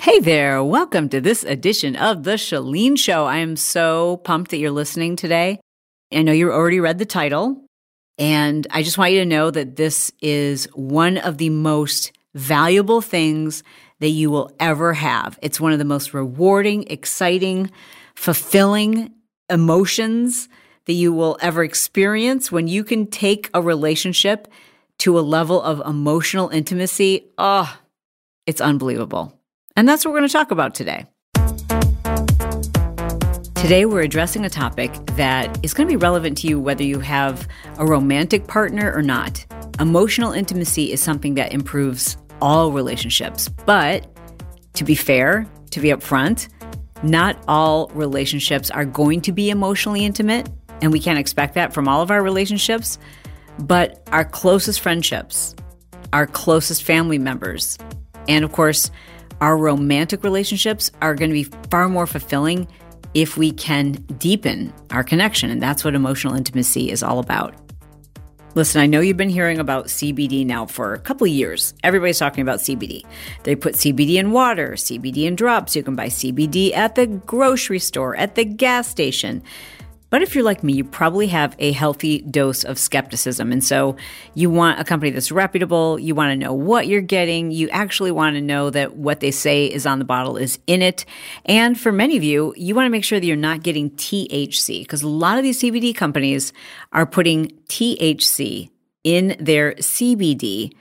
Hey there, welcome to this edition of The Chalene Show. I am so pumped that you're listening today. I know you already read the title, and I just want you to know that this is one of the most valuable things that you will ever have. It's one of the most rewarding, exciting, fulfilling emotions that you will ever experience when you can take a relationship to a level of emotional intimacy. Oh, it's unbelievable. And that's what we're going to talk about today. Today, we're addressing a topic that is going to be relevant to you whether you have a romantic partner or not. Emotional intimacy is something that improves all relationships. But to be fair, to be upfront, not all relationships are going to be emotionally intimate, and we can't expect that from all of our relationships. But our closest friendships, our closest family members, and of course, our romantic relationships are going to be far more fulfilling if we can deepen our connection. And that's what emotional intimacy is all about. Listen, I know you've been hearing about CBD now for a couple years. Everybody's talking about CBD. They put CBD in water, CBD in drops. You can buy CBD at the grocery store, at the gas station. But if you're like me, you probably have a healthy dose of skepticism. And so you want a company that's reputable. You want to know what you're getting. You actually want to know that what they say is on the bottle is in it. And for many of you, you want to make sure that you're not getting THC because a lot of these CBD companies are putting THC in their CBD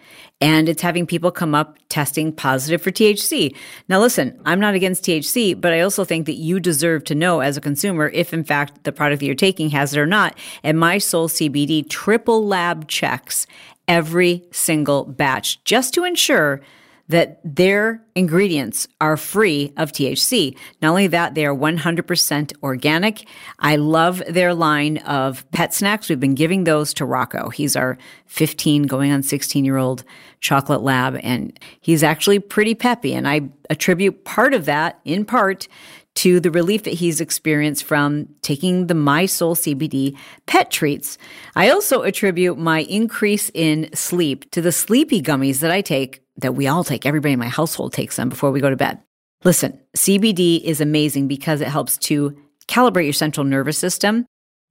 and it's having people come up testing positive for THC. Now, listen, I'm not against THC, but I also think that you deserve to know as a consumer if, in fact, the product that you're taking has it or not. And My Soul CBD triple lab checks every single batch just to ensure that their ingredients are free of THC. Not only that, they are 100% organic. I love their line of pet snacks. We've been giving those to Rocco. He's our 15 going on 16 year old chocolate lab and he's actually pretty peppy. And I attribute part of that in part to the relief that he's experienced from taking the My Soul CBD pet treats. I also attribute my increase in sleep to the sleepy gummies that I take that we all take. Everybody in my household takes them before we go to bed. Listen, CBD is amazing because it helps to calibrate your central nervous system.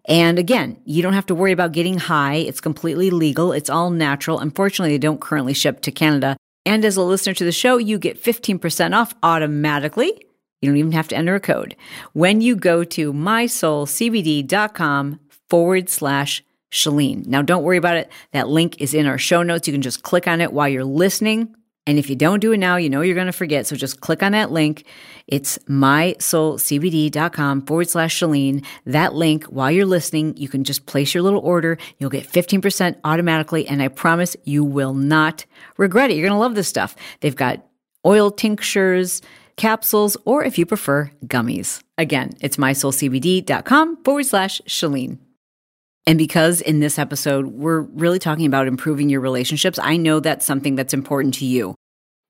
And again, you don't have to worry about getting high. It's completely legal. It's all natural. Unfortunately, they don't currently ship to Canada. And as a listener to the show, you get 15% off automatically. You don't even have to enter a code. When you go to mysoulcbd.com forward slash Chalene. Now, don't worry about it. That link is in our show notes. You can just click on it while you're listening. And if you don't do it now, you know you're going to forget. So just click on that link. It's mysoulcbd.com forward slash Chalene. That link, while you're listening, you can just place your little order. You'll get 15% automatically. And I promise you will not regret it. You're going to love this stuff. They've got oil tinctures, capsules, or if you prefer, gummies. Again, it's mysoulcbd.com forward slash Chalene. And because in this episode, we're really talking about improving your relationships, I know that's something that's important to you.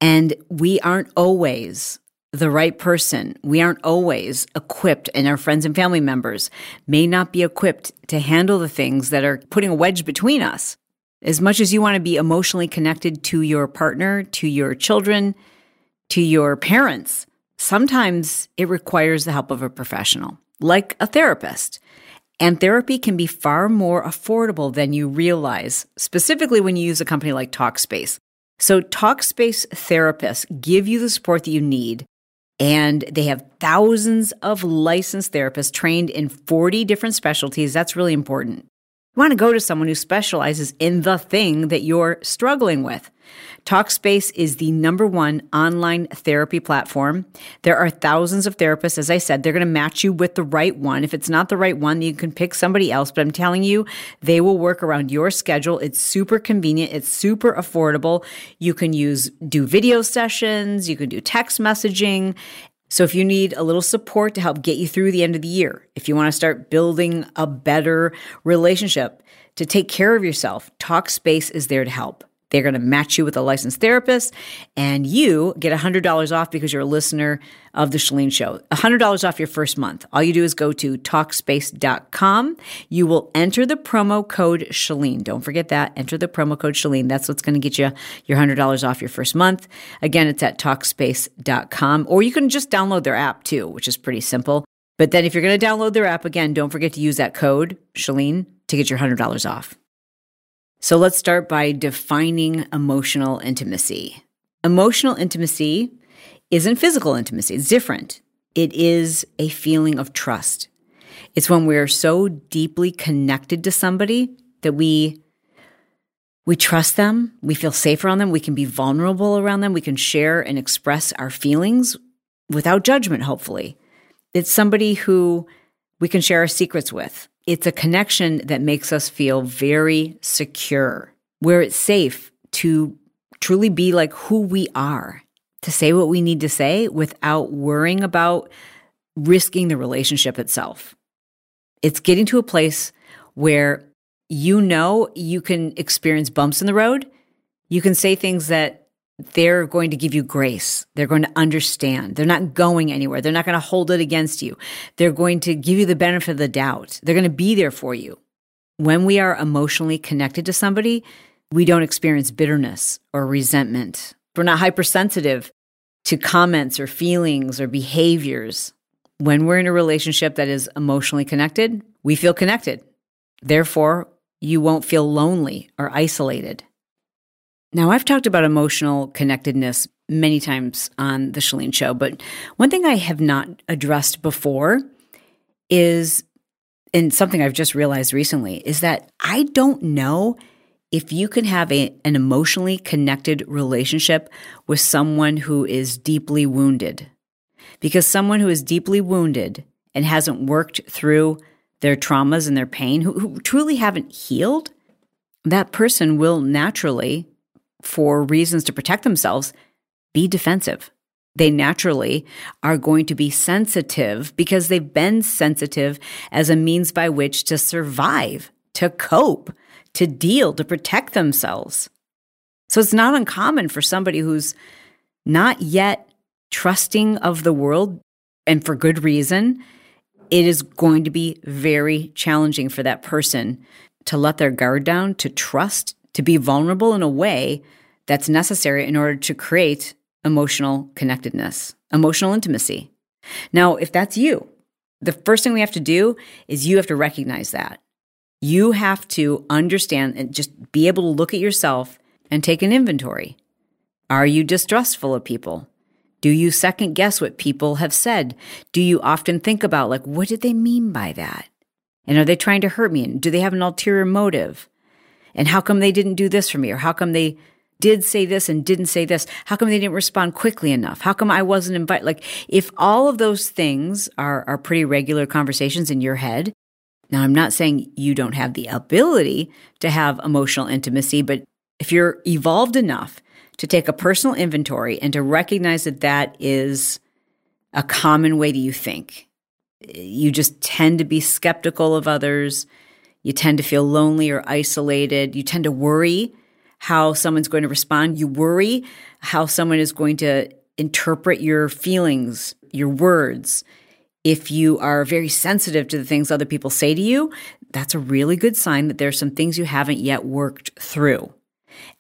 And we aren't always the right person. We aren't always equipped, and our friends and family members may not be equipped to handle the things that are putting a wedge between us. As much as you want to be emotionally connected to your partner, to your children, to your parents, sometimes it requires the help of a professional, like a therapist. And therapy can be far more affordable than you realize, specifically when you use a company like Talkspace. So, Talkspace therapists give you the support that you need, and they have thousands of licensed therapists trained in 40 different specialties. That's really important. You want to go to someone who specializes in the thing that you're struggling with. Talkspace is the number one online therapy platform. There are thousands of therapists. As I said, they're going to match you with the right one. If it's not the right one, you can pick somebody else. But I'm telling you, they will work around your schedule. It's super convenient. It's super affordable. You can use, do video sessions. You can do text messaging. So if you need a little support to help get you through the end of the year, if you want to start building a better relationship, to take care of yourself, Talkspace is there to help. They're going to match you with a licensed therapist, and you get $100 off because you're a listener of The Chalene Show. $100 off your first month. All you do is go to Talkspace.com. You will enter the promo code Chalene. Don't forget that. Enter the promo code Chalene. That's what's going to get you your $100 off your first month. Again, it's at Talkspace.com, or you can just download their app too, which is pretty simple. But then if you're going to download their app, again, don't forget to use that code Chalene to get your $100 off. So let's start by defining emotional intimacy. Emotional intimacy isn't physical intimacy, it's different. It is a feeling of trust. It's when we're so deeply connected to somebody that we we trust them, we feel safe around them, we can be vulnerable around them, we can share and express our feelings without judgment, hopefully. It's somebody who we can share our secrets with. It's a connection that makes us feel very secure, where it's safe to truly be like who we are, to say what we need to say without worrying about risking the relationship itself. It's getting to a place where you know you can experience bumps in the road. You can say things that they're going to give you grace. They're going to understand. They're not going anywhere. They're not going to hold it against you. They're going to give you the benefit of the doubt. They're going to be there for you. When we are emotionally connected to somebody, we don't experience bitterness or resentment. We're not hypersensitive to comments or feelings or behaviors. When we're in a relationship that is emotionally connected, we feel connected. Therefore, you won't feel lonely or isolated. Now, I've talked about emotional connectedness many times on the Chalene Show, but one thing I have not addressed before is, and something I've just realized recently, is that I don't know if you can have a, an emotionally connected relationship with someone who is deeply wounded. Because someone who is deeply wounded and hasn't worked through their traumas and their pain, who, who truly haven't healed, that person will naturally for reasons to protect themselves, be defensive. They naturally are going to be sensitive because they've been sensitive as a means by which to survive, to cope, to deal, to protect themselves. So it's not uncommon for somebody who's not yet trusting of the world and for good reason. It is going to be very challenging for that person to let their guard down, to trust to be vulnerable in a way that's necessary in order to create emotional connectedness, emotional intimacy. Now, if that's you, the first thing we have to do is you have to recognize that. You have to understand and just be able to look at yourself and take an inventory. Are you distrustful of people? Do you second guess what people have said? Do you often think about, like, what did they mean by that? And are they trying to hurt me? And do they have an ulterior motive? And how come they didn't do this for me? Or how come they did say this and didn't say this? How come they didn't respond quickly enough? How come I wasn't invited? Like, if all of those things are, are pretty regular conversations in your head, now I'm not saying you don't have the ability to have emotional intimacy, but if you're evolved enough to take a personal inventory and to recognize that that is a common way that you think, you just tend to be skeptical of others. You tend to feel lonely or isolated. You tend to worry how someone's going to respond. You worry how someone is going to interpret your feelings, your words. If you are very sensitive to the things other people say to you, that's a really good sign that there's some things you haven't yet worked through.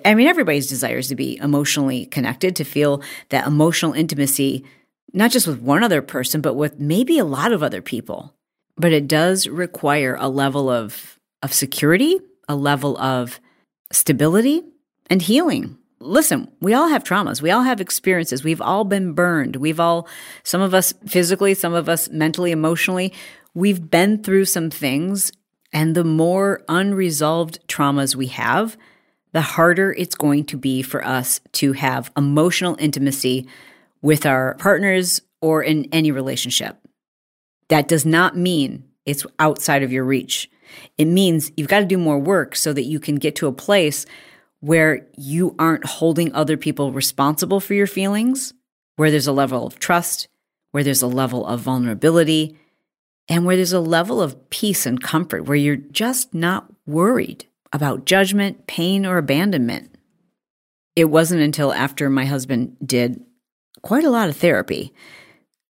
I mean, everybody's desire is to be emotionally connected, to feel that emotional intimacy, not just with one other person, but with maybe a lot of other people. But it does require a level of, of security, a level of stability, and healing. Listen, we all have traumas. We all have experiences. We've all been burned. We've all, some of us physically, some of us mentally, emotionally, we've been through some things. And the more unresolved traumas we have, the harder it's going to be for us to have emotional intimacy with our partners or in any relationship. That does not mean it's outside of your reach. It means you've got to do more work so that you can get to a place where you aren't holding other people responsible for your feelings, where there's a level of trust, where there's a level of vulnerability, and where there's a level of peace and comfort, where you're just not worried about judgment, pain, or abandonment. it wasn't until after my husband did quite a lot of therapy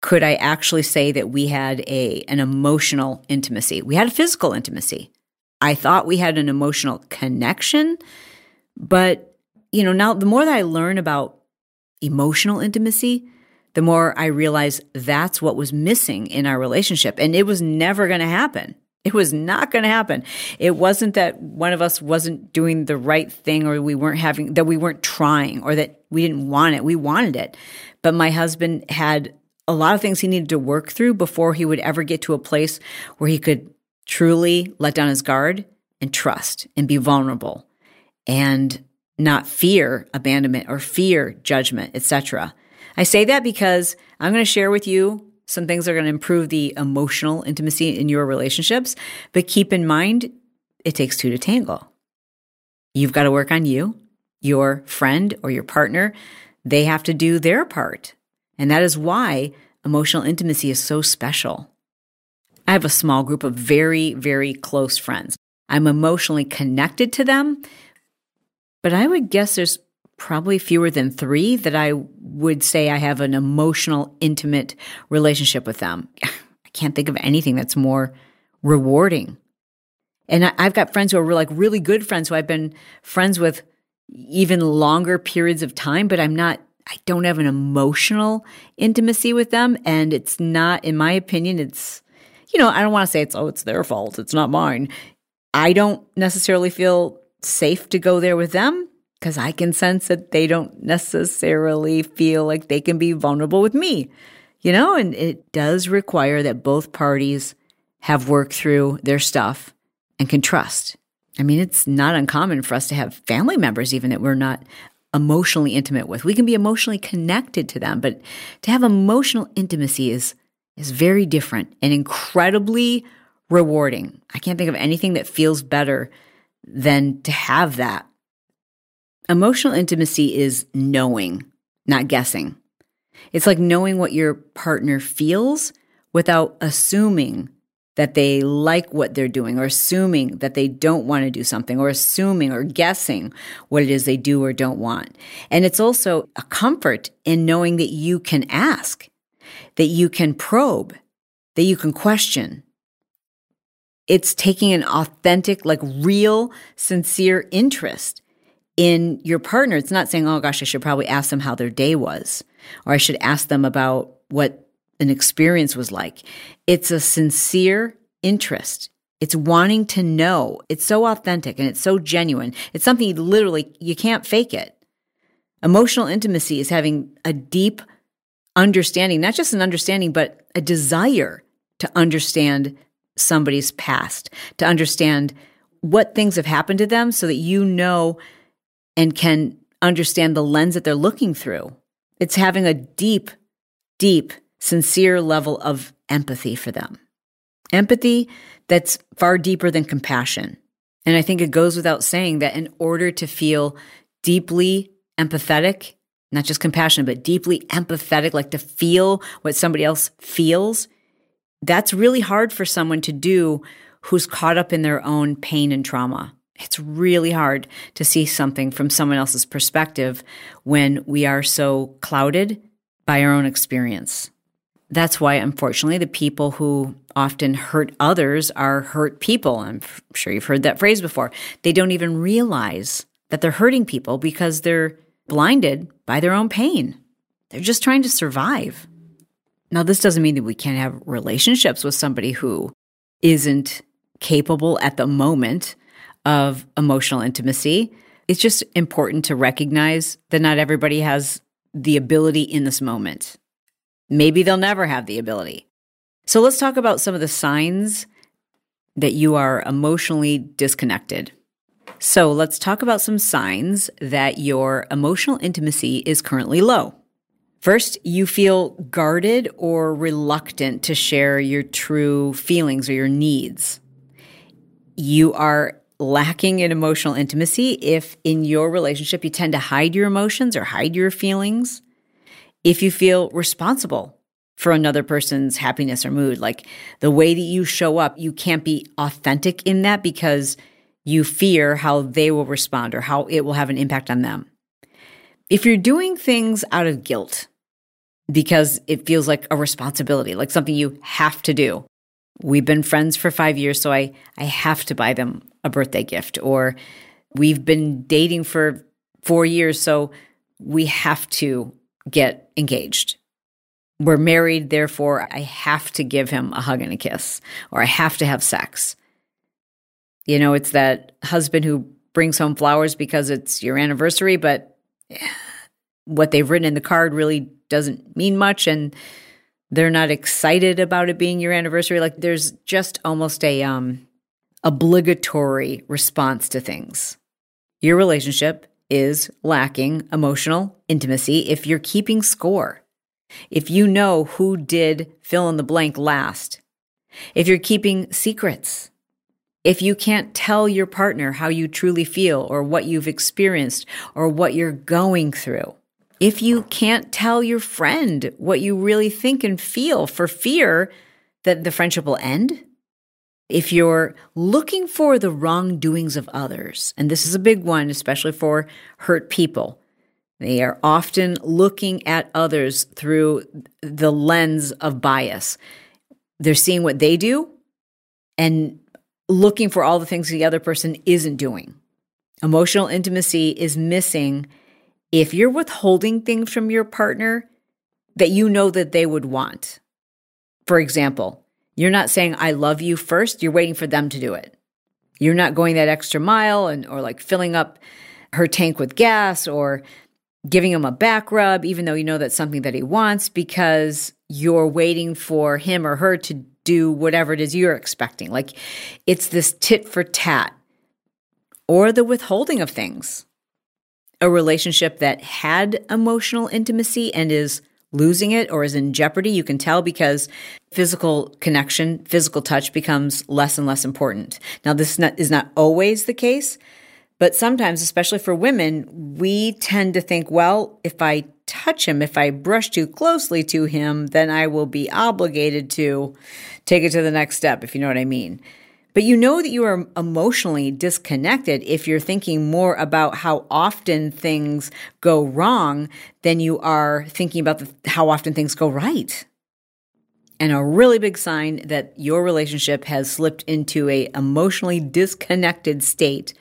could I actually say that we had a an emotional intimacy. We had a physical intimacy. I thought we had an emotional connection, but you know, now the more that I learn about emotional intimacy, the more I realize that's what was missing in our relationship and it was never going to happen. It was not going to happen. It wasn't that one of us wasn't doing the right thing or we weren't having, that we weren't trying or that we didn't want it. We wanted it. But my husband had a lot of things he needed to work through before he would ever get to a place where he could truly let down his guard and trust and be vulnerable and not fear abandonment or fear judgment, etc. I say that because I'm going to share with you some things that are going to improve the emotional intimacy in your relationships. But keep in mind, it takes two to tangle. You've got to work on you, your friend or your partner. They have to do their part. And that is why emotional intimacy is so special. I have a small group of very, very close friends. I'm emotionally connected to them, but I would guess there's probably fewer than three that I would say I have an emotional, intimate relationship with them. I can't think of anything that's more rewarding. And I, have got friends who are like really good friends who I've been friends with even longer periods of time, but I'm not, I don't have an emotional intimacy with them. And it's not, in my opinion, it's, you know, I don't want to say it's, oh, it's their fault. It's not mine. I don't necessarily feel safe to go there with them because I can sense that they don't necessarily feel like they can be vulnerable with me, you know, and it does require that both parties have worked through their stuff and can trust. I mean, it's not uncommon for us to have family members, even that we're not emotionally intimate with. We can be emotionally connected to them, but to have emotional intimacy is is very different and incredibly rewarding. I can't think of anything that feels better than to have that Emotional intimacy is knowing, not guessing. It's like knowing what your partner feels without assuming that they like what they're doing or assuming that they don't want to do something or assuming or guessing what it is they do or don't want. And it's also a comfort in knowing that you can ask, that you can probe, that you can question. It's taking an authentic, like real, sincere interest in your partner. It's not saying, oh gosh, I should probably ask them how their day was, or I should ask them about what an experience was like. It's a sincere interest. It's wanting to know. It's so authentic and it's so genuine. It's something you literally, you can't fake it. Emotional intimacy is having a deep understanding, not just an understanding, but a desire to understand somebody's past, to understand what things have happened to them so that you know and can understand the lens that they're looking through. It's having a deep, deep, sincere level of empathy for them. Empathy that's far deeper than compassion. And I think it goes without saying that in order to feel deeply empathetic, not just compassionate, but deeply empathetic, like to feel what somebody else feels, that's really hard for someone to do who's caught up in their own pain and trauma. It's really hard to see something from someone else's perspective when we are so clouded by our own experience. That's why, unfortunately, the people who often hurt others are hurt people. I'm sure you've heard that phrase before. They don't even realize that they're hurting people because they're blinded by their own pain. They're just trying to survive. Now, this doesn't mean that we can't have relationships with somebody who isn't capable at the moment of emotional intimacy. It's just important to recognize that not everybody has the ability in this moment. Maybe they'll never have the ability. So let's talk about some of the signs that you are emotionally disconnected. So let's talk about some signs that your emotional intimacy is currently low. First, you feel guarded or reluctant to share your true feelings or your needs. You are lacking in emotional intimacy if in your relationship you tend to hide your emotions or hide your feelings, if you feel responsible for another person's happiness or mood, like the way that you show up, you can't be authentic in that because you fear how they will respond or how it will have an impact on them. If you're doing things out of guilt because it feels like a responsibility, like something you have to do, we've been friends for five years, so I, I have to buy them a birthday gift, or we've been dating for four years, so we have to get engaged. We're married, therefore, I have to give him a hug and a kiss, or I have to have sex. You know, it's that husband who brings home flowers because it's your anniversary, but what they've written in the card really doesn't mean much. And they're not excited about it being your anniversary. Like there's just almost a um, obligatory response to things. Your relationship is lacking emotional intimacy if you're keeping score. If you know who did fill in the blank last. If you're keeping secrets. If you can't tell your partner how you truly feel or what you've experienced or what you're going through. If you can't tell your friend what you really think and feel for fear that the friendship will end. If you're looking for the wrongdoings of others, and this is a big one, especially for hurt people, they are often looking at others through the lens of bias. They're seeing what they do and looking for all the things the other person isn't doing. Emotional intimacy is missing if you're withholding things from your partner that you know that they would want. For example, you're not saying I love you first, you're waiting for them to do it. You're not going that extra mile and or like filling up her tank with gas or giving him a back rub even though you know that's something that he wants because you're waiting for him or her to do whatever it is you're expecting. Like it's this tit for tat or the withholding of things a relationship that had emotional intimacy and is losing it or is in jeopardy, you can tell because physical connection, physical touch becomes less and less important. Now, this is not, always the case, but sometimes, especially for women, we tend to think, well, if I touch him, if I brush too closely to him, then I will be obligated to take it to the next step, if you know what I mean. But you know that you are emotionally disconnected if you're thinking more about how often things go wrong than you are thinking about the, how often things go right. And a really big sign that your relationship has slipped into a emotionally disconnected state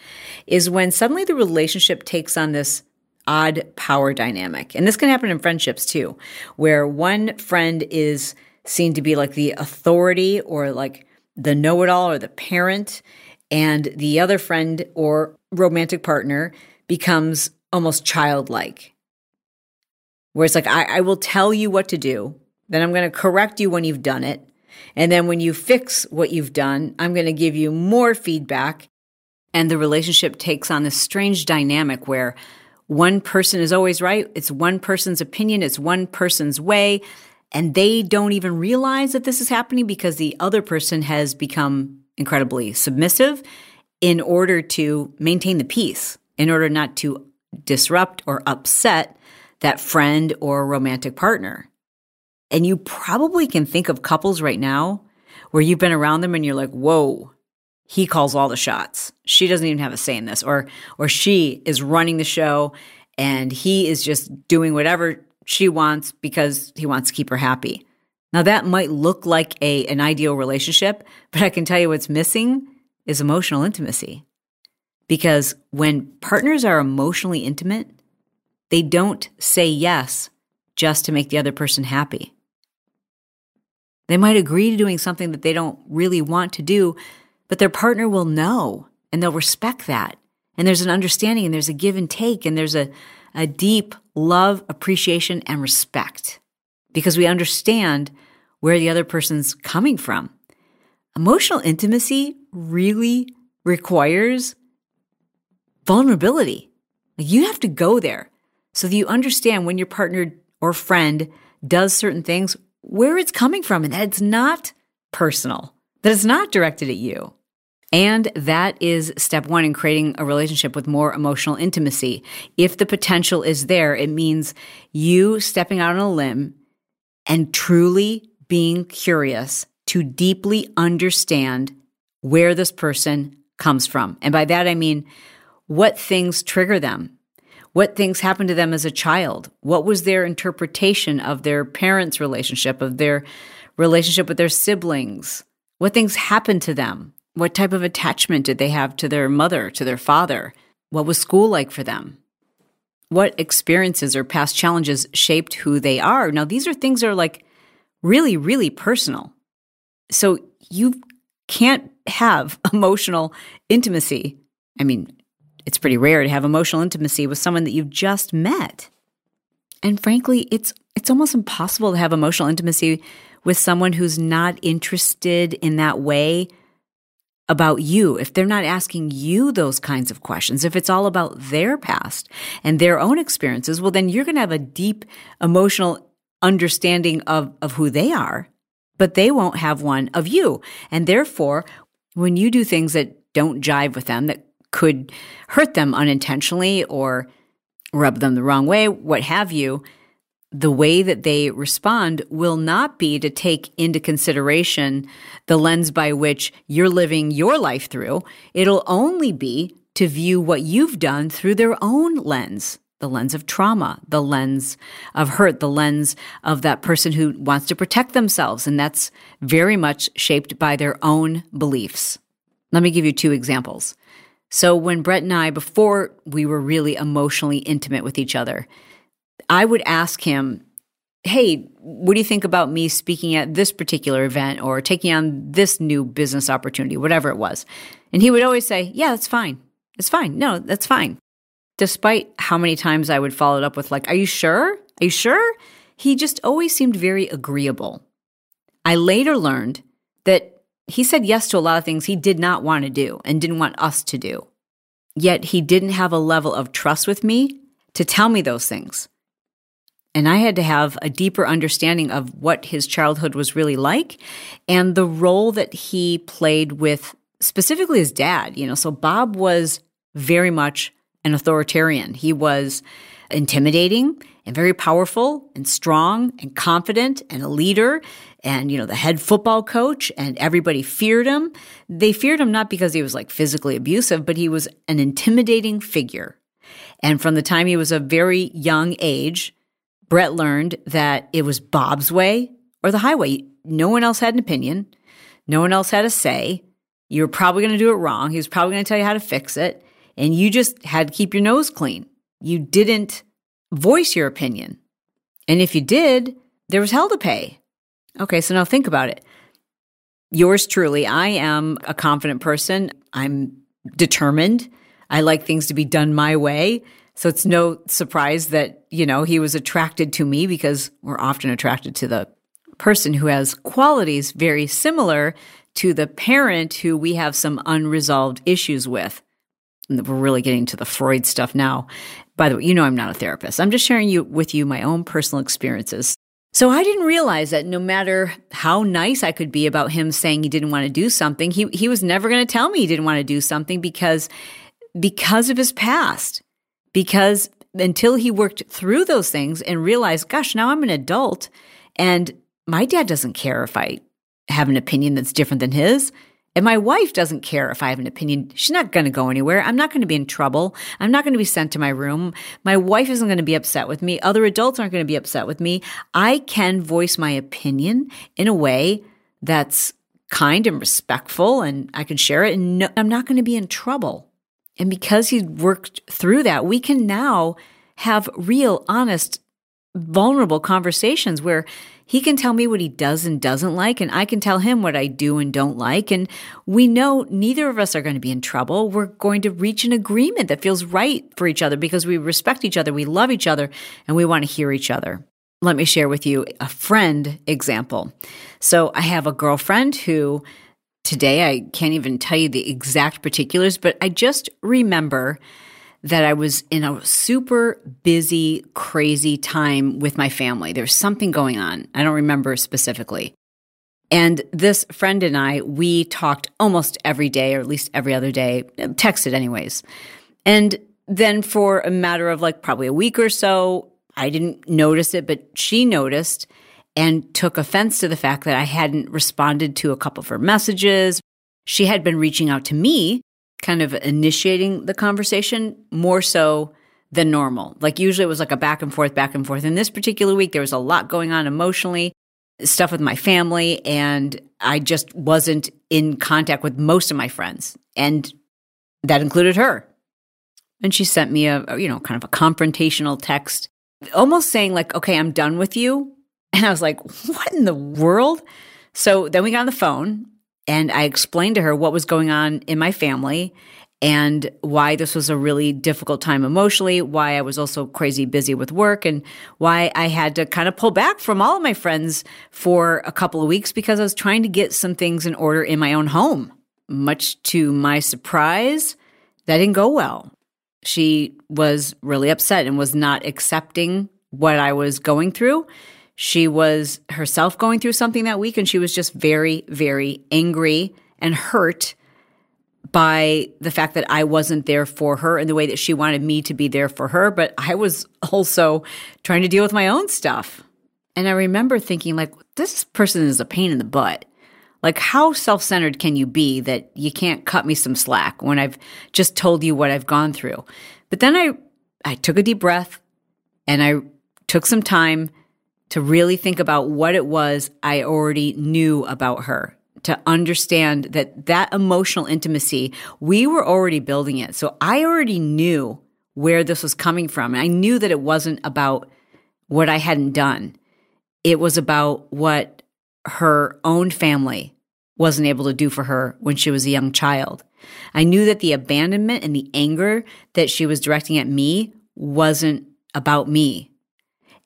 is when suddenly the relationship takes on this odd power dynamic. And this can happen in friendships too, where one friend is seen to be like the authority or like the know it all or the parent, and the other friend or romantic partner becomes almost childlike. Where it's like, I, I will tell you what to do, then I'm going to correct you when you've done it. And then when you fix what you've done, I'm going to give you more feedback. And the relationship takes on this strange dynamic where one person is always right. It's one person's opinion. It's one person's way. And they don't even realize that this is happening because the other person has become incredibly submissive in order to maintain the peace, in order not to disrupt or upset that friend or romantic partner. And you probably can think of couples right now where you've been around them and you're like, whoa, he calls all the shots. She doesn't even have a say in this, or or she is running the show and he is just doing whatever she wants because he wants to keep her happy. Now that might look like a an ideal relationship, but I can tell you what's missing is emotional intimacy. Because when partners are emotionally intimate, they don't say yes just to make the other person happy. They might agree to doing something that they don't really want to do, but their partner will know and they'll respect that. And there's an understanding and there's a give and take and there's a, a deep love, appreciation, and respect because we understand where the other person's coming from. Emotional intimacy really requires vulnerability. You have to go there so that you understand when your partner or friend does certain things, where it's coming from, and that it's not personal, that it's not directed at you. And that is step one in creating a relationship with more emotional intimacy. If the potential is there, it means you stepping out on a limb and truly being curious to deeply understand where this person comes from. And by that, I mean what things trigger them, What things happened to them as a child? What was their interpretation of their parents' relationship, of their relationship with their siblings? What things happened to them? What type of attachment did they have to their mother, to their father? What was school like for them? What experiences or past challenges shaped who they are? Now, these are things that are like really, really personal. So you can't have emotional intimacy. I mean, it's pretty rare to have emotional intimacy with someone that you've just met. And frankly, it's it's almost impossible to have emotional intimacy with someone who's not interested in that way about you, if they're not asking you those kinds of questions, if it's all about their past and their own experiences, well, then you're going to have a deep emotional understanding of, of who they are, but they won't have one of you. And therefore, when you do things that don't jive with them, that could hurt them unintentionally or rub them the wrong way, what have you, the way that they respond will not be to take into consideration the lens by which you're living your life through. It'll only be to view what you've done through their own lens the lens of trauma, the lens of hurt, the lens of that person who wants to protect themselves. And that's very much shaped by their own beliefs. Let me give you two examples. So when Brett and I, before we were really emotionally intimate with each other, I would ask him, Hey, what do you think about me speaking at this particular event or taking on this new business opportunity, whatever it was? And he would always say, Yeah, that's fine. It's fine. No, that's fine. Despite how many times I would follow it up with, like, Are you sure? Are you sure? He just always seemed very agreeable. I later learned that he said yes to a lot of things he did not want to do and didn't want us to do. Yet he didn't have a level of trust with me to tell me those things. And I had to have a deeper understanding of what his childhood was really like and the role that he played with specifically his dad. You know, so Bob was very much an authoritarian. He was intimidating and very powerful and strong and confident and a leader and you know the head football coach and everybody feared him they feared him not because he was like physically abusive but he was an intimidating figure and from the time he was a very young age brett learned that it was bob's way or the highway no one else had an opinion no one else had a say you were probably going to do it wrong he was probably going to tell you how to fix it and you just had to keep your nose clean you didn't voice your opinion and if you did there was hell to pay Okay, so now think about it. Yours truly, I am a confident person. I'm determined. I like things to be done my way. So it's no surprise that, you know, he was attracted to me because we're often attracted to the person who has qualities very similar to the parent who we have some unresolved issues with. And we're really getting to the Freud stuff now. By the way, you know I'm not a therapist. I'm just sharing you with you my own personal experiences. So I didn't realize that no matter how nice I could be about him saying he didn't want to do something, he he was never going to tell me he didn't want to do something because because of his past. Because until he worked through those things and realized, gosh, now I'm an adult and my dad doesn't care if I have an opinion that's different than his. And my wife doesn't care if I have an opinion. She's not going to go anywhere. I'm not going to be in trouble. I'm not going to be sent to my room. My wife isn't going to be upset with me. Other adults aren't going to be upset with me. I can voice my opinion in a way that's kind and respectful and I can share it and no, I'm not going to be in trouble. And because he worked through that, we can now have real, honest, vulnerable conversations where he can tell me what he does and doesn't like, and I can tell him what I do and don't like. And we know neither of us are going to be in trouble. We're going to reach an agreement that feels right for each other because we respect each other, we love each other, and we want to hear each other. Let me share with you a friend example. So I have a girlfriend who today I can't even tell you the exact particulars, but I just remember that I was in a super busy, crazy time with my family. There's something going on. I don't remember specifically. And this friend and I, we talked almost every day, or at least every other day, texted anyways. And then for a matter of like probably a week or so, I didn't notice it, but she noticed and took offense to the fact that I hadn't responded to a couple of her messages. She had been reaching out to me kind of initiating the conversation more so than normal. Like usually it was like a back and forth, back and forth. In this particular week, there was a lot going on emotionally, stuff with my family, and I just wasn't in contact with most of my friends. And that included her. And she sent me a, you know, kind of a confrontational text, almost saying, like, okay, I'm done with you. And I was like, what in the world? So then we got on the phone and I explained to her what was going on in my family and why this was a really difficult time emotionally, why I was also crazy busy with work, and why I had to kind of pull back from all of my friends for a couple of weeks because I was trying to get some things in order in my own home. Much to my surprise, that didn't go well. She was really upset and was not accepting what I was going through. She was herself going through something that week, and she was just very, very angry and hurt by the fact that I wasn't there for her in the way that she wanted me to be there for her. But I was also trying to deal with my own stuff. And I remember thinking, like, this person is a pain in the butt. Like, how self centered can you be that you can't cut me some slack when I've just told you what I've gone through? But then I, I took a deep breath and I took some time to really think about what it was I already knew about her to understand that that emotional intimacy, we were already building it. So I already knew where this was coming from. And I knew that it wasn't about what I hadn't done. It was about what her own family wasn't able to do for her when she was a young child. I knew that the abandonment and the anger that she was directing at me wasn't about me.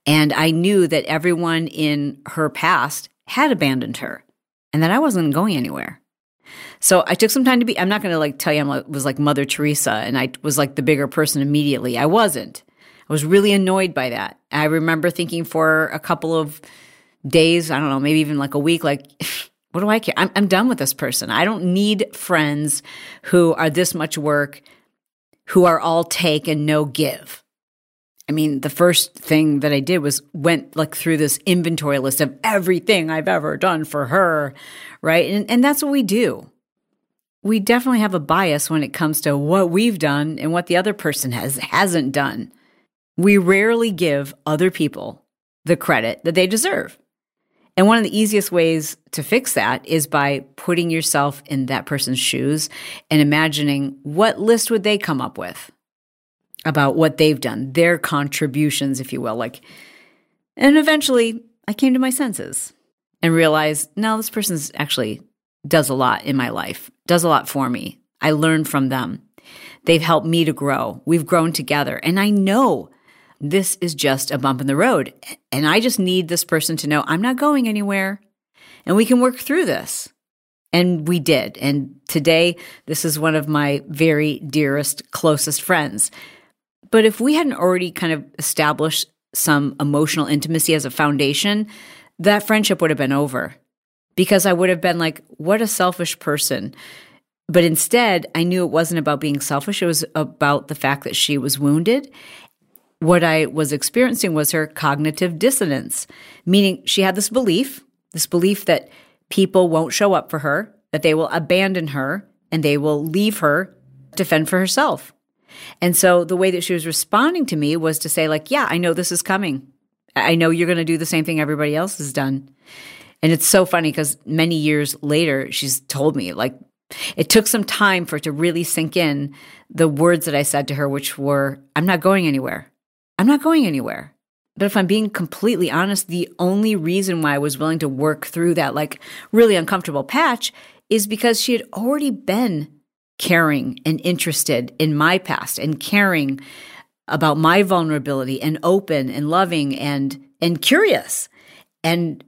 And I knew that everyone in her past had abandoned her and that I wasn't going anywhere. So I took some time to be, I'm not going to like tell you I was like Mother Teresa and I was like the bigger person immediately. I wasn't. I was really annoyed by that. I remember thinking for a couple of days, I don't know, maybe even like a week, like, what do I care? I'm, I'm done with this person. I don't need friends who are this much work, who are all take and no give. I mean, the first thing that I did was went like through this inventory list of everything I've ever done for her, right? And and that's what we do. We definitely have a bias when it comes to what we've done and what the other person has hasn't done. We rarely give other people the credit that they deserve. And one of the easiest ways to fix that is by putting yourself in that person's shoes and imagining what list would they come up with? About what they've done, their contributions, if you will. Like, and eventually I came to my senses and realized, no, this person's actually does a lot in my life, does a lot for me. I learn from them. They've helped me to grow. We've grown together. And I know this is just a bump in the road. And I just need this person to know I'm not going anywhere and we can work through this. And we did. And today, this is one of my very dearest, closest friends. But if we hadn't already kind of established some emotional intimacy as a foundation, that friendship would have been over because I would have been like, what a selfish person. But instead, I knew it wasn't about being selfish. It was about the fact that she was wounded. What I was experiencing was her cognitive dissonance, meaning she had this belief, this belief that people won't show up for her, that they will abandon her, and they will leave her to fend for herself. And so the way that she was responding to me was to say, like, yeah, I know this is coming. I know you're going to do the same thing everybody else has done. And it's so funny because many years later, she's told me, like, it took some time for it to really sink in the words that I said to her, which were, I'm not going anywhere. I'm not going anywhere. But if I'm being completely honest, the only reason why I was willing to work through that, like, really uncomfortable patch is because she had already been caring and interested in my past and caring about my vulnerability and open and loving and and curious and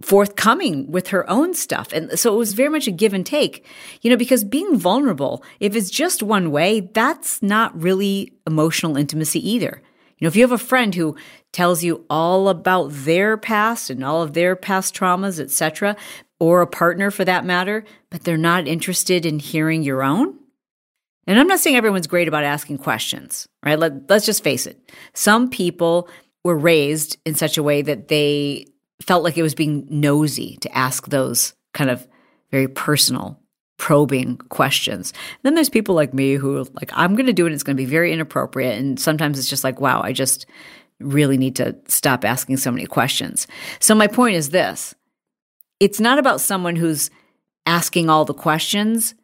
forthcoming with her own stuff. And so it was very much a give and take, you know, because being vulnerable, if it's just one way, that's not really emotional intimacy either. You know, if you have a friend who tells you all about their past and all of their past traumas, etc., or a partner for that matter, but they're not interested in hearing your own, and I'm not saying everyone's great about asking questions, right? Let, let's just face it. Some people were raised in such a way that they felt like it was being nosy to ask those kind of very personal probing questions. then there's people like me who like I'm going to do it it's going to be very inappropriate and sometimes it's just like wow, I just really need to stop asking so many questions. So my point is this. It's not about someone who's asking all the questions,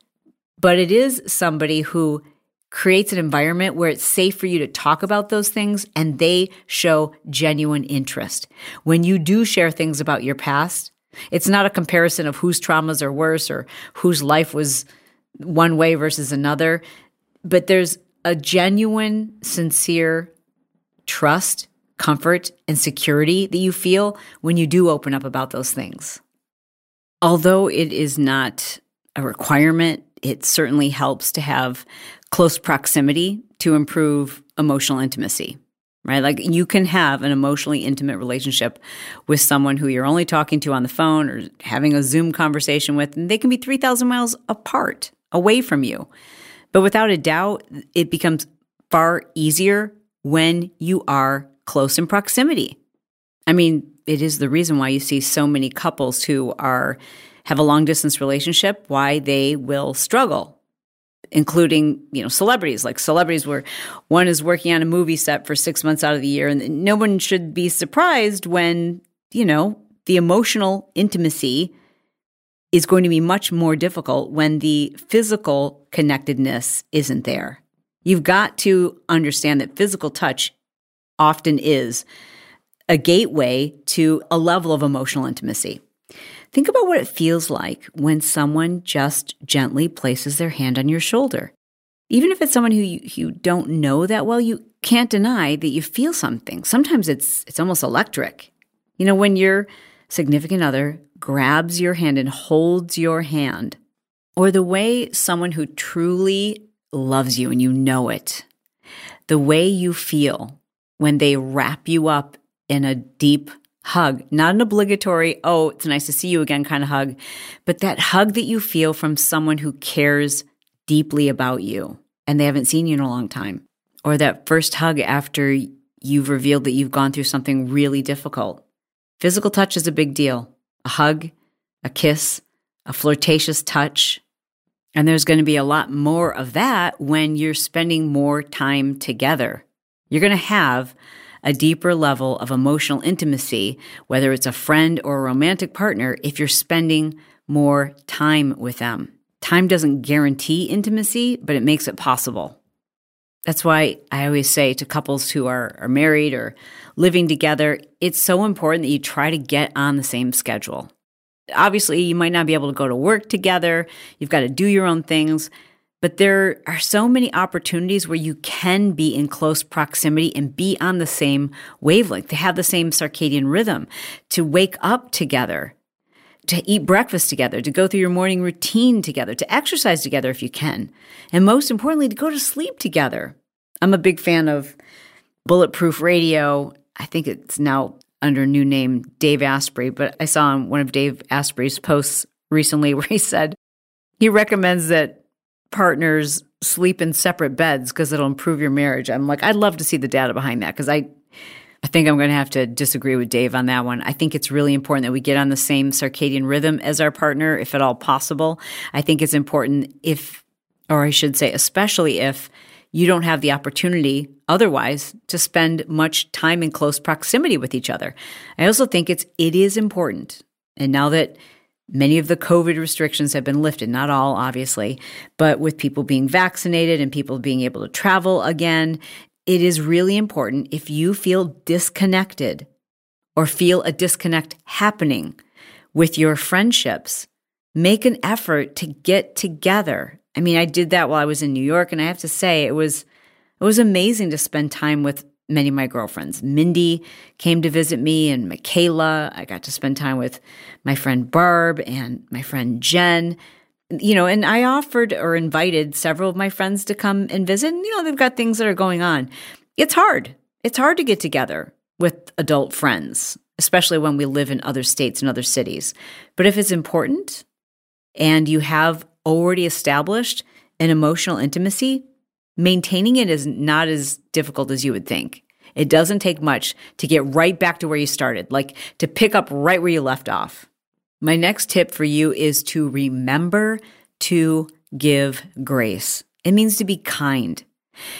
but it is somebody who creates an environment where it's safe for you to talk about those things and they show genuine interest. When you do share things about your past, it's not a comparison of whose traumas are worse or whose life was one way versus another, but there's a genuine, sincere trust, comfort, and security that you feel when you do open up about those things. Although it is not a requirement, it certainly helps to have close proximity to improve emotional intimacy, right? Like you can have an emotionally intimate relationship with someone who you're only talking to on the phone or having a Zoom conversation with, and they can be 3,000 miles apart, away from you. But without a doubt, it becomes far easier when you are close in proximity. I mean, it is the reason why you see so many couples who are have a long distance relationship, why they will struggle including you know celebrities. Like celebrities where one is working on a movie set for six months out of the year and no one should be surprised when you know the emotional intimacy is going to be much more difficult when the physical connectedness isn't there. You've got to understand that physical touch often is a gateway to a level of emotional intimacy Think about what it feels like when someone just gently places their hand on your shoulder. Even if it's someone who you, you don't know that well, you can't deny that you feel something. Sometimes it's it's almost electric. You know, when your significant other grabs your hand and holds your hand, or the way someone who truly loves you and you know it, the way you feel when they wrap you up in a deep hug, not an obligatory, oh, it's nice to see you again kind of hug, but that hug that you feel from someone who cares deeply about you and they haven't seen you in a long time. Or that first hug after you've revealed that you've gone through something really difficult. Physical touch is a big deal. A hug, a kiss, a flirtatious touch. And there's going to be a lot more of that when you're spending more time together. You're going to have a deeper level of emotional intimacy, whether it's a friend or a romantic partner, if you're spending more time with them. Time doesn't guarantee intimacy, but it makes it possible. That's why I always say to couples who are, are married or living together, it's so important that you try to get on the same schedule. Obviously, you might not be able to go to work together, you've got to do your own things, but there are so many opportunities where you can be in close proximity and be on the same wavelength, to have the same circadian rhythm, to wake up together, to eat breakfast together, to go through your morning routine together, to exercise together if you can, and most importantly, to go to sleep together. I'm a big fan of Bulletproof Radio. I think it's now under a new name, Dave Asprey, but I saw on one of Dave Asprey's posts recently where he said he recommends that partners sleep in separate beds because it'll improve your marriage. I'm like, I'd love to see the data behind that because I, I think I'm going to have to disagree with Dave on that one. I think it's really important that we get on the same circadian rhythm as our partner, if at all possible. I think it's important if, or I should say, especially if you don't have the opportunity otherwise to spend much time in close proximity with each other. I also think it's it is important. And now that Many of the COVID restrictions have been lifted, not all, obviously, but with people being vaccinated and people being able to travel again, it is really important if you feel disconnected or feel a disconnect happening with your friendships, make an effort to get together. I mean, I did that while I was in New York, and I have to say, it was it was amazing to spend time with many of my girlfriends. Mindy came to visit me and Michaela. I got to spend time with my friend Barb and my friend Jen. You know, and I offered or invited several of my friends to come and visit. And, you know, they've got things that are going on. It's hard. It's hard to get together with adult friends, especially when we live in other states and other cities. But if it's important and you have already established an emotional intimacy, maintaining it is not as difficult as you would think. It doesn't take much to get right back to where you started, like to pick up right where you left off. My next tip for you is to remember to give grace. It means to be kind.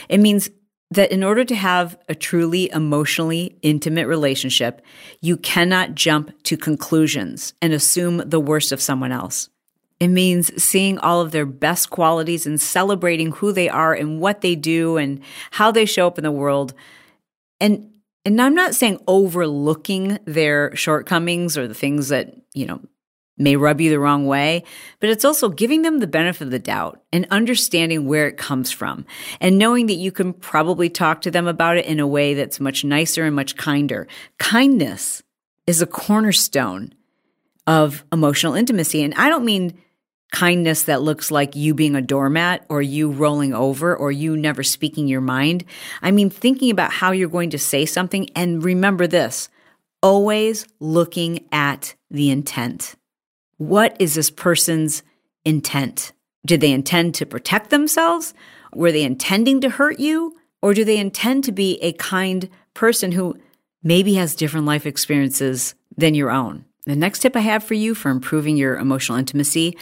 It means that in order to have a truly emotionally intimate relationship, you cannot jump to conclusions and assume the worst of someone else. It means seeing all of their best qualities and celebrating who they are and what they do and how they show up in the world. And and I'm not saying overlooking their shortcomings or the things that, you know, may rub you the wrong way, but it's also giving them the benefit of the doubt and understanding where it comes from and knowing that you can probably talk to them about it in a way that's much nicer and much kinder. Kindness is a cornerstone of emotional intimacy. And I don't mean kindness that looks like you being a doormat or you rolling over or you never speaking your mind. I mean, thinking about how you're going to say something. And remember this always looking at the intent. What is this person's intent? Did they intend to protect themselves? Were they intending to hurt you? Or do they intend to be a kind person who maybe has different life experiences than your own? The next tip I have for you for improving your emotional intimacy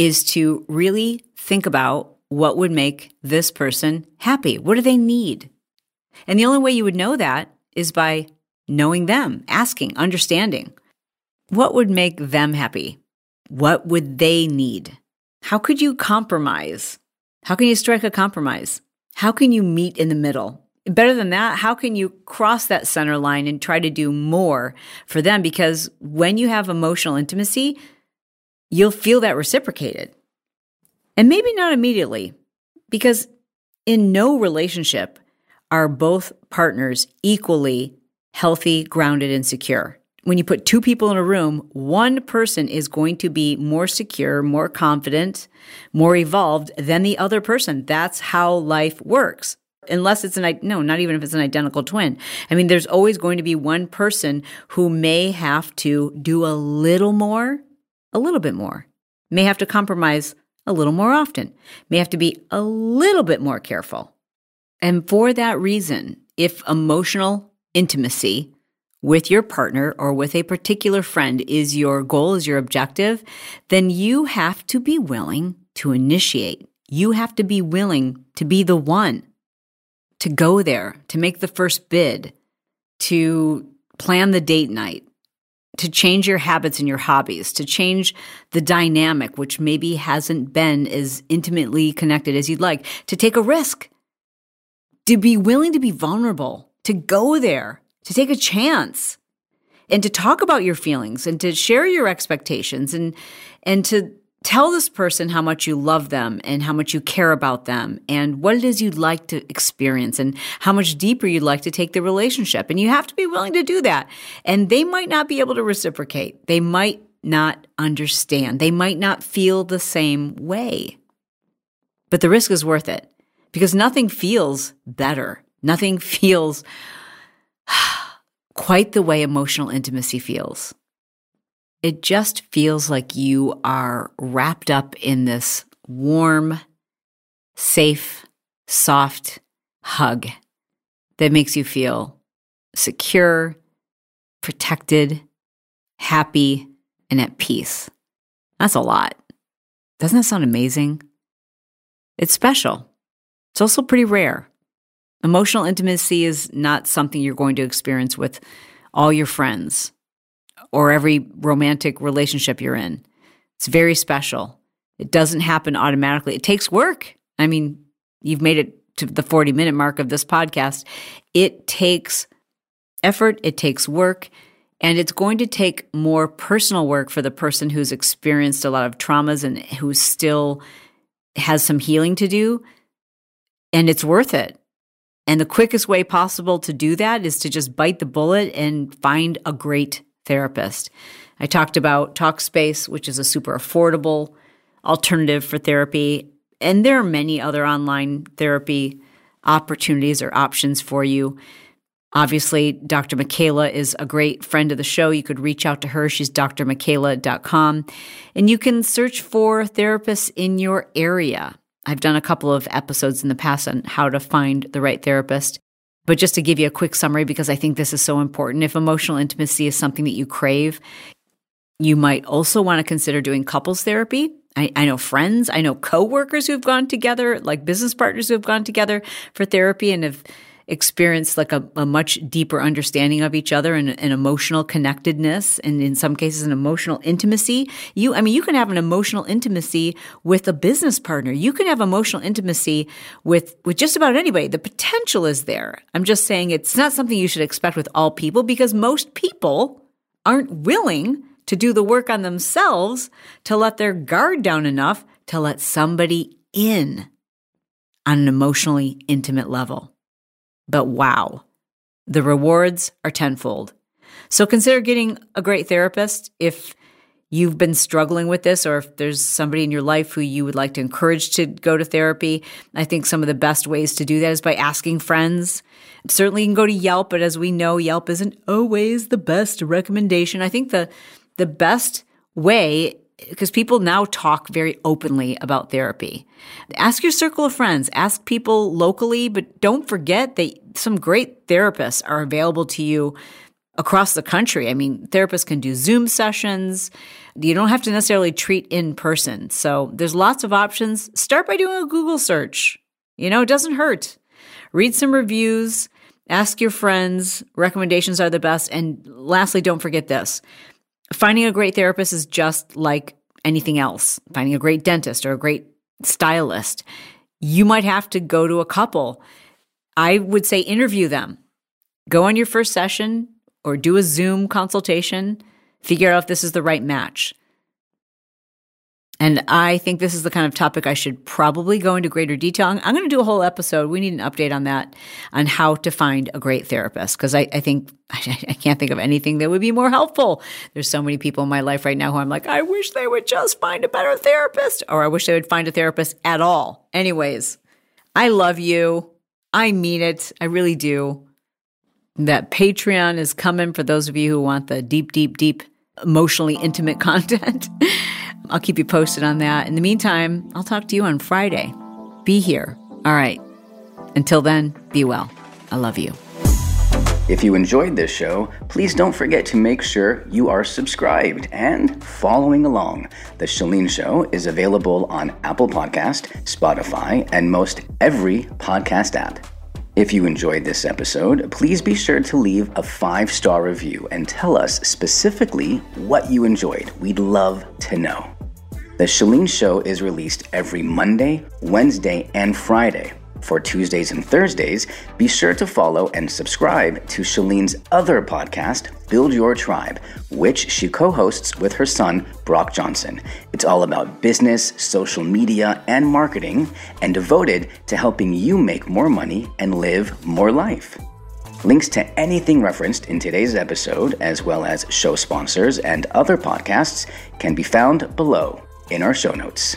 is to really think about what would make this person happy. What do they need? And the only way you would know that is by knowing them, asking, understanding. What would make them happy? What would they need? How could you compromise? How can you strike a compromise? How can you meet in the middle? Better than that, how can you cross that center line and try to do more for them? Because when you have emotional intimacy, you'll feel that reciprocated. And maybe not immediately, because in no relationship are both partners equally healthy, grounded, and secure. When you put two people in a room, one person is going to be more secure, more confident, more evolved than the other person. That's how life works. Unless it's an, no, not even if it's an identical twin. I mean, there's always going to be one person who may have to do a little more a little bit more, may have to compromise a little more often, may have to be a little bit more careful. And for that reason, if emotional intimacy with your partner or with a particular friend is your goal, is your objective, then you have to be willing to initiate. You have to be willing to be the one to go there, to make the first bid, to plan the date night, to change your habits and your hobbies, to change the dynamic, which maybe hasn't been as intimately connected as you'd like, to take a risk, to be willing to be vulnerable, to go there, to take a chance, and to talk about your feelings and to share your expectations and, and to tell this person how much you love them and how much you care about them and what it is you'd like to experience and how much deeper you'd like to take the relationship. And you have to be willing to do that. And they might not be able to reciprocate. They might not understand. They might not feel the same way. But the risk is worth it because nothing feels better. Nothing feels quite the way emotional intimacy feels it just feels like you are wrapped up in this warm, safe, soft hug that makes you feel secure, protected, happy, and at peace. That's a lot. Doesn't that sound amazing? It's special. It's also pretty rare. Emotional intimacy is not something you're going to experience with all your friends or every romantic relationship you're in. It's very special. It doesn't happen automatically. It takes work. I mean, you've made it to the 40 minute mark of this podcast. It takes effort, it takes work, and it's going to take more personal work for the person who's experienced a lot of traumas and who still has some healing to do. And it's worth it. And the quickest way possible to do that is to just bite the bullet and find a great therapist. I talked about Talkspace, which is a super affordable alternative for therapy. And there are many other online therapy opportunities or options for you. Obviously, Dr. Mcayla is a great friend of the show. You could reach out to her. She's drmcayla.com. And you can search for therapists in your area. I've done a couple of episodes in the past on how to find the right therapist. But just to give you a quick summary, because I think this is so important, if emotional intimacy is something that you crave, you might also want to consider doing couples therapy. I, I know friends, I know coworkers who've gone together, like business partners who have gone together for therapy and have experienced like a, a much deeper understanding of each other and an emotional connectedness and in some cases an emotional intimacy. You, I mean, you can have an emotional intimacy with a business partner. You can have emotional intimacy with, with just about anybody. The potential is there. I'm just saying it's not something you should expect with all people because most people aren't willing to do the work on themselves to let their guard down enough to let somebody in on an emotionally intimate level. But wow, the rewards are tenfold. So consider getting a great therapist if you've been struggling with this or if there's somebody in your life who you would like to encourage to go to therapy. I think some of the best ways to do that is by asking friends. Certainly you can go to Yelp, but as we know, Yelp isn't always the best recommendation. I think the the best way because people now talk very openly about therapy. Ask your circle of friends, ask people locally, but don't forget that some great therapists are available to you across the country. I mean, therapists can do Zoom sessions. You don't have to necessarily treat in person. So there's lots of options. Start by doing a Google search. You know, it doesn't hurt. Read some reviews, ask your friends. Recommendations are the best. And lastly, don't forget this finding a great therapist is just like anything else, finding a great dentist or a great stylist. You might have to go to a couple. I would say interview them. Go on your first session or do a Zoom consultation, figure out if this is the right match. And I think this is the kind of topic I should probably go into greater detail. I'm, going to do a whole episode. We need an update on that, on how to find a great therapist, because I, I, think I, I can't think of anything that would be more helpful. There's so many people in my life right now who I'm like, I wish they would just find a better therapist, or I wish they would find a therapist at all. Anyways, I love you. I mean it. I really do. That Patreon is coming for those of you who want the deep, deep, deep, emotionally intimate content. I'll keep you posted on that. In the meantime, I'll talk to you on Friday. Be here. All right. Until then, be well. I love you. If you enjoyed this show, please don't forget to make sure you are subscribed and following along. The Chalene Show is available on Apple Podcast, Spotify, and most every podcast app. If you enjoyed this episode, please be sure to leave a five star review and tell us specifically what you enjoyed. We'd love to know. The Chalene Show is released every Monday, Wednesday, and Friday. For Tuesdays and Thursdays, be sure to follow and subscribe to Chalene's other podcast, Build Your Tribe, which she co hosts with her son, Brock Johnson. It's all about business, social media, and marketing, and devoted to helping you make more money and live more life. Links to anything referenced in today's episode, as well as show sponsors and other podcasts, can be found below in our show notes.